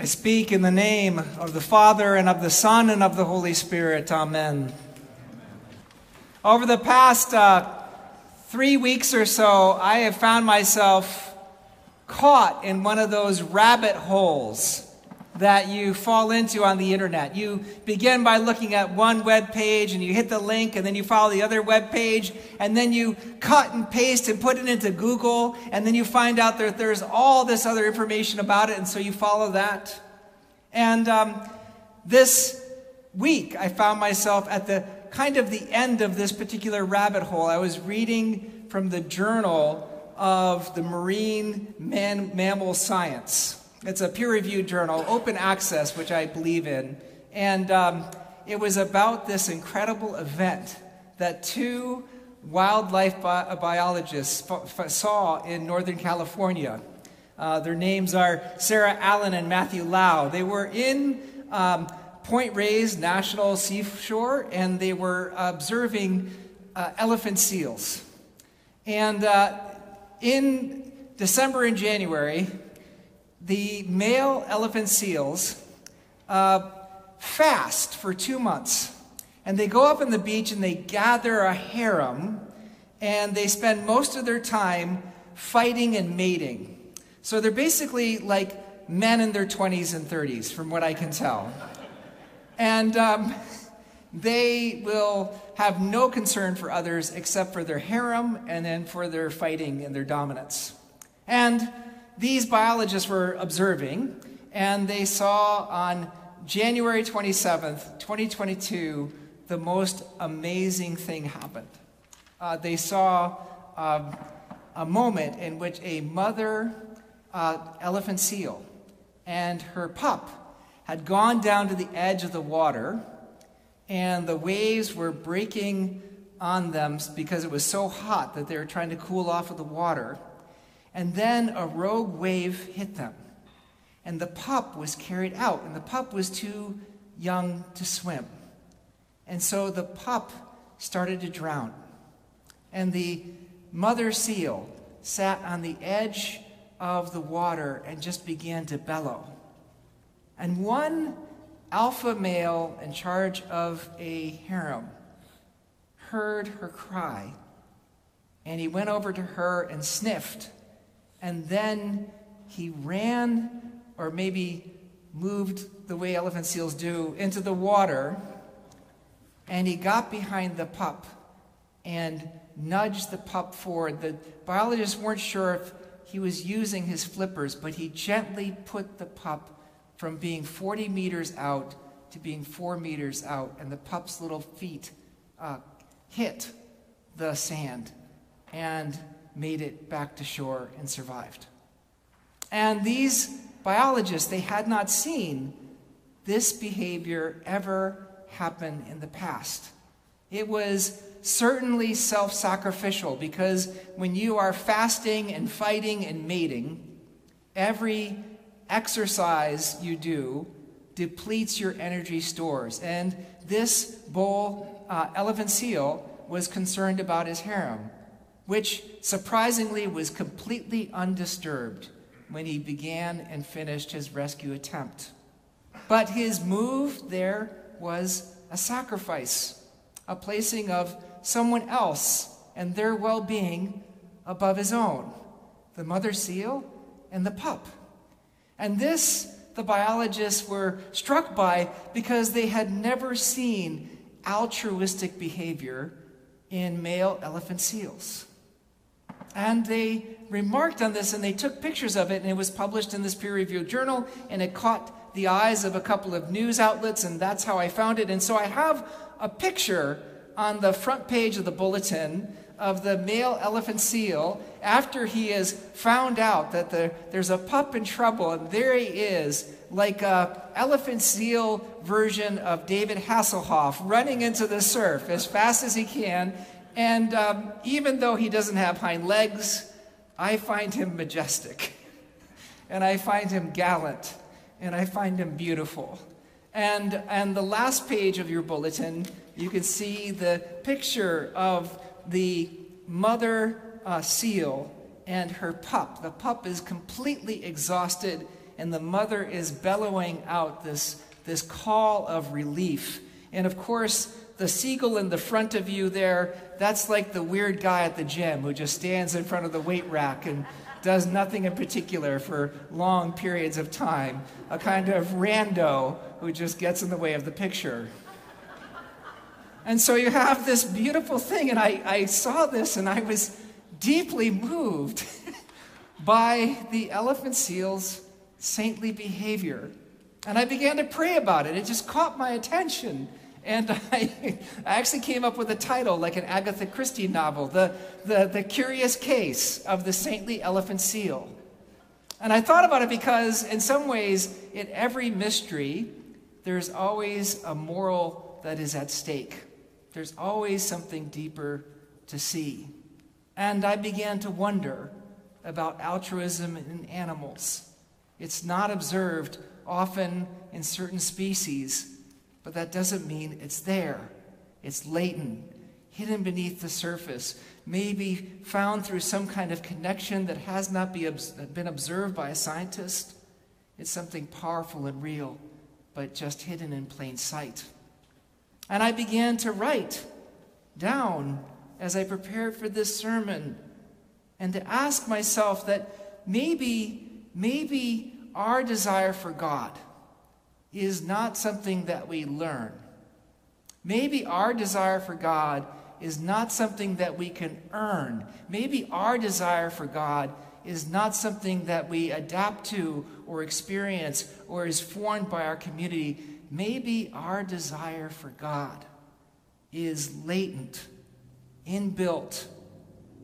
I speak in the name of the Father and of the Son and of the Holy Spirit. Amen. Over the past uh, three weeks or so, I have found myself caught in one of those rabbit holes that you fall into on the internet. You begin by looking at one web page and you hit the link and then you follow the other web page and then you cut and paste and put it into Google and then you find out that there's all this other information about it and so you follow that. And um, this week I found myself at the kind of the end of this particular rabbit hole. I was reading from the journal of the Marine Man- Mammal Science. It's a peer reviewed journal, open access, which I believe in. And um, it was about this incredible event that two wildlife bi- biologists saw in Northern California. Uh, their names are Sarah Allen and Matthew Lau. They were in um, Point Reyes National Seashore and they were observing uh, elephant seals. And uh, in December and January, the male elephant seals uh, fast for two months. And they go up on the beach and they gather a harem and they spend most of their time fighting and mating. So they're basically like men in their 20s and 30s, from what I can tell. And um, they will have no concern for others except for their harem and then for their fighting and their dominance. And these biologists were observing, and they saw on January 27th, 2022, the most amazing thing happened. Uh, they saw uh, a moment in which a mother uh, elephant seal and her pup had gone down to the edge of the water, and the waves were breaking on them because it was so hot that they were trying to cool off of the water. And then a rogue wave hit them. And the pup was carried out, and the pup was too young to swim. And so the pup started to drown. And the mother seal sat on the edge of the water and just began to bellow. And one alpha male in charge of a harem heard her cry. And he went over to her and sniffed and then he ran, or maybe moved the way elephant seals do, into the water, and he got behind the pup and nudged the pup forward. The biologists weren't sure if he was using his flippers, but he gently put the pup from being 40 meters out to being four meters out, and the pup's little feet uh, hit the sand. And made it back to shore and survived. And these biologists, they had not seen this behavior ever happen in the past. It was certainly self sacrificial because when you are fasting and fighting and mating, every exercise you do depletes your energy stores. And this bull uh, elephant seal was concerned about his harem which surprisingly was completely undisturbed when he began and finished his rescue attempt. But his move there was a sacrifice, a placing of someone else and their well being above his own the mother seal and the pup. And this, the biologists were struck by because they had never seen altruistic behavior in male elephant seals. And they remarked on this and they took pictures of it, and it was published in this peer reviewed journal, and it caught the eyes of a couple of news outlets, and that's how I found it. And so I have a picture on the front page of the bulletin of the male elephant seal after he has found out that the, there's a pup in trouble, and there he is like a elephant seal version of David Hasselhoff running into the surf as fast as he can. And um, even though he doesn't have hind legs, I find him majestic. And I find him gallant. And I find him beautiful. And, and the last page of your bulletin, you can see the picture of the mother uh, seal and her pup. The pup is completely exhausted, and the mother is bellowing out this, this call of relief. And of course, the seagull in the front of you there, that's like the weird guy at the gym who just stands in front of the weight rack and does nothing in particular for long periods of time. A kind of rando who just gets in the way of the picture. And so you have this beautiful thing, and I, I saw this and I was deeply moved by the elephant seal's saintly behavior. And I began to pray about it. It just caught my attention. And I, I actually came up with a title like an Agatha Christie novel the, the, the Curious Case of the Saintly Elephant Seal. And I thought about it because, in some ways, in every mystery, there's always a moral that is at stake. There's always something deeper to see. And I began to wonder about altruism in animals. It's not observed often in certain species, but that doesn't mean it's there. It's latent, hidden beneath the surface, maybe found through some kind of connection that has not be been observed by a scientist. It's something powerful and real, but just hidden in plain sight. And I began to write down as I prepared for this sermon and to ask myself that maybe, maybe our desire for God is not something that we learn. Maybe our desire for God is not something that we can earn. Maybe our desire for God is not something that we adapt to or experience or is formed by our community maybe our desire for God is latent, inbuilt,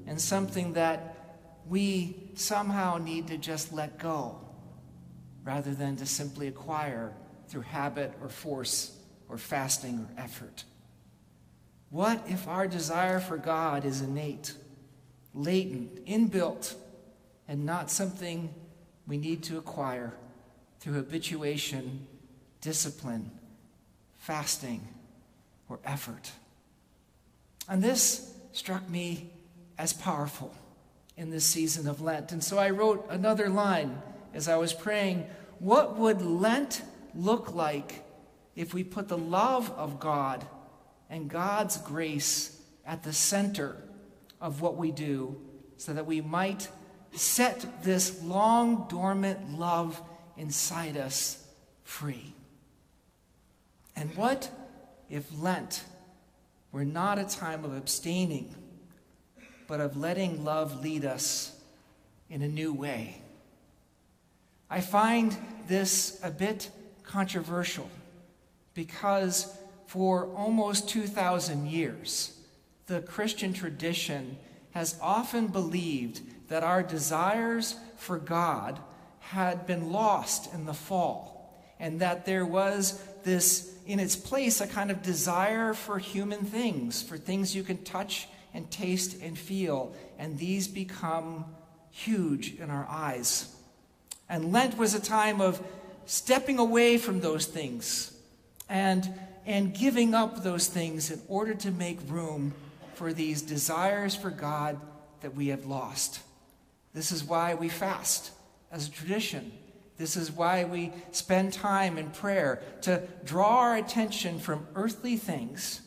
and something that we somehow need to just let go rather than to simply acquire through habit or force or fasting or effort. What if our desire for God is innate, latent, inbuilt, and not something we need to acquire through habituation discipline, fasting, or effort. And this struck me as powerful in this season of Lent. And so I wrote another line as I was praying What would Lent look like if we put the love of God and God's grace at the center of what we do so that we might set this long dormant love inside us free? And what if Lent were not a time of abstaining, but of letting love lead us in a new way? I find this a bit controversial because for almost 2,000 years, the Christian tradition has often believed that our desires for God had been lost in the fall, and that there was this in its place a kind of desire for human things, for things you can touch and taste and feel, and these become huge in our eyes. And Lent was a time of stepping away from those things and, and giving up those things in order to make room for these desires for God that we have lost. This is why we fast as a tradition. This is why we spend time in prayer to draw our attention from earthly things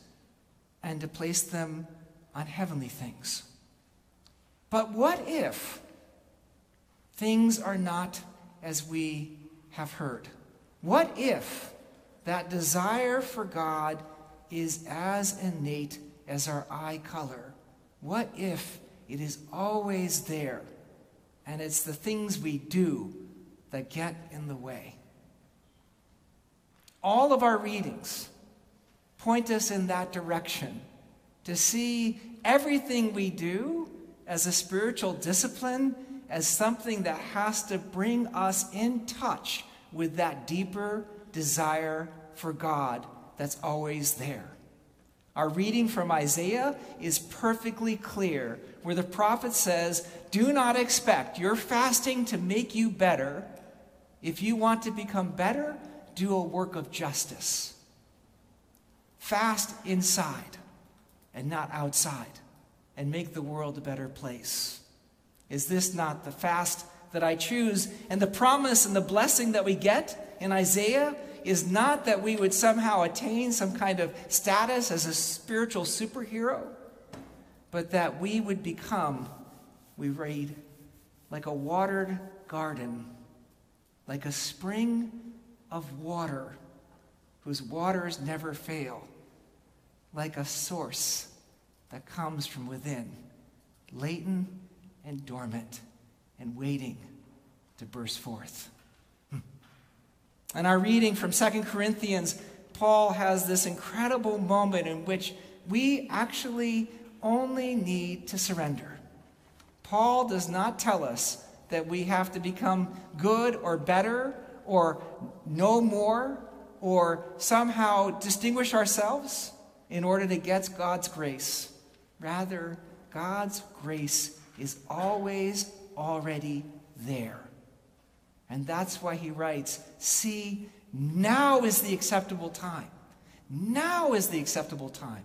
and to place them on heavenly things. But what if things are not as we have heard? What if that desire for God is as innate as our eye color? What if it is always there and it's the things we do that get in the way. All of our readings point us in that direction to see everything we do as a spiritual discipline as something that has to bring us in touch with that deeper desire for God that's always there. Our reading from Isaiah is perfectly clear, where the prophet says, Do not expect your fasting to make you better. If you want to become better, do a work of justice. Fast inside and not outside, and make the world a better place. Is this not the fast that I choose? And the promise and the blessing that we get in Isaiah is not that we would somehow attain some kind of status as a spiritual superhero, but that we would become, we read, like a watered garden, like a spring of water whose waters never fail, like a source that comes from within, latent and dormant and waiting to burst forth. In our reading from 2 Corinthians, Paul has this incredible moment in which we actually only need to surrender. Paul does not tell us that we have to become good or better or know more or somehow distinguish ourselves in order to get God's grace. Rather, God's grace is always already there. And that's why he writes, See, now is the acceptable time. Now is the acceptable time.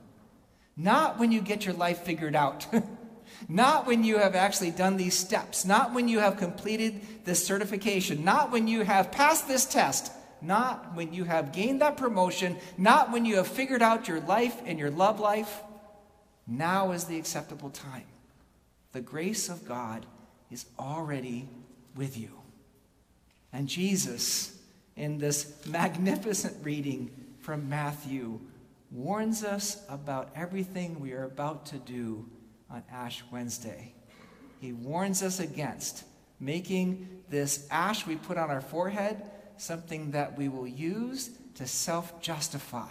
Not when you get your life figured out. not when you have actually done these steps. Not when you have completed this certification. Not when you have passed this test. Not when you have gained that promotion. Not when you have figured out your life and your love life. Now is the acceptable time. The grace of God is already with you. And Jesus, in this magnificent reading from Matthew, warns us about everything we are about to do on Ash Wednesday. He warns us against making this ash we put on our forehead something that we will use to self justify.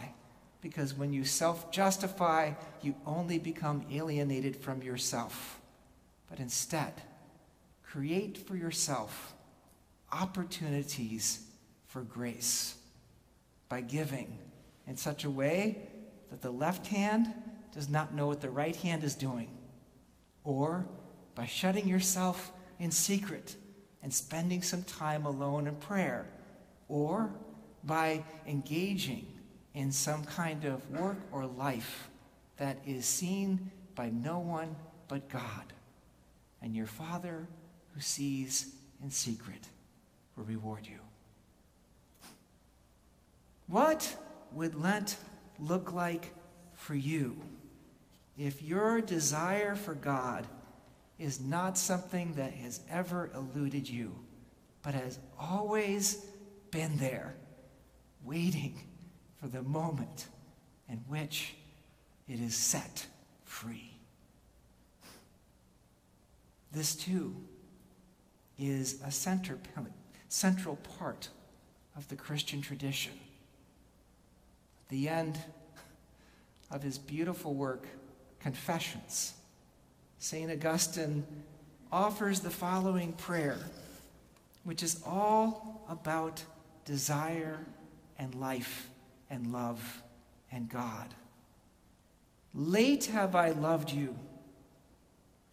Because when you self justify, you only become alienated from yourself. But instead, create for yourself opportunities for grace by giving in such a way that the left hand does not know what the right hand is doing, or by shutting yourself in secret and spending some time alone in prayer, or by engaging in some kind of work or life that is seen by no one but God. And your Father who sees in secret will reward you. What would Lent look like for you if your desire for God is not something that has ever eluded you, but has always been there, waiting for the moment in which it is set free? This too is a center central part of the Christian tradition. At the end of his beautiful work, Confessions, St. Augustine offers the following prayer, which is all about desire and life and love and God. Late have I loved you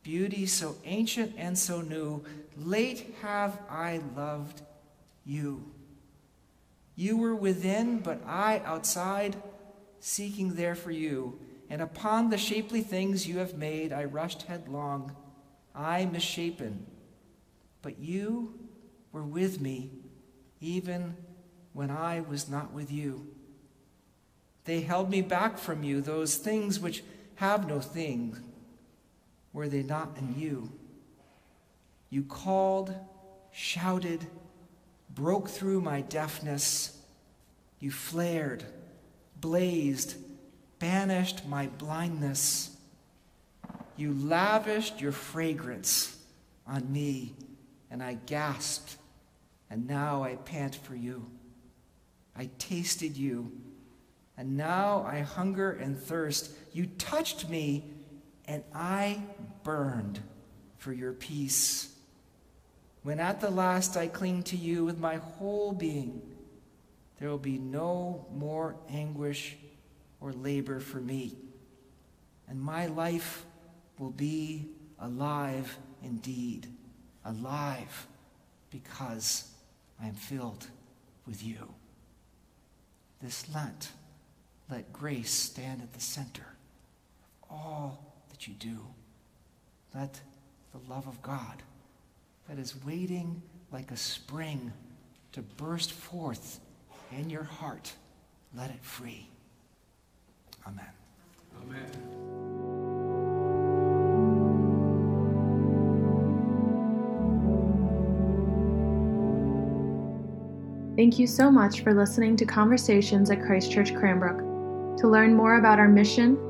beauty so ancient and so new, late have I loved you. You were within, but I outside, seeking there for you. And upon the shapely things you have made, I rushed headlong, I misshapen. But you were with me, even when I was not with you. They held me back from you, those things which have no thing. Were they not in you? You called, shouted, broke through my deafness. You flared, blazed, banished my blindness. You lavished your fragrance on me, and I gasped, and now I pant for you. I tasted you, and now I hunger and thirst. You touched me, and I burned for your peace. when at the last I cling to you with my whole being, there will be no more anguish or labor for me, and my life will be alive indeed, alive because I am filled with you. This Lent, let grace stand at the center of all that you do. Let the love of God that is waiting like a spring to burst forth in your heart, let it free. Amen. Amen. Thank you so much for listening to Conversations at Christ Church Cranbrook. To learn more about our mission,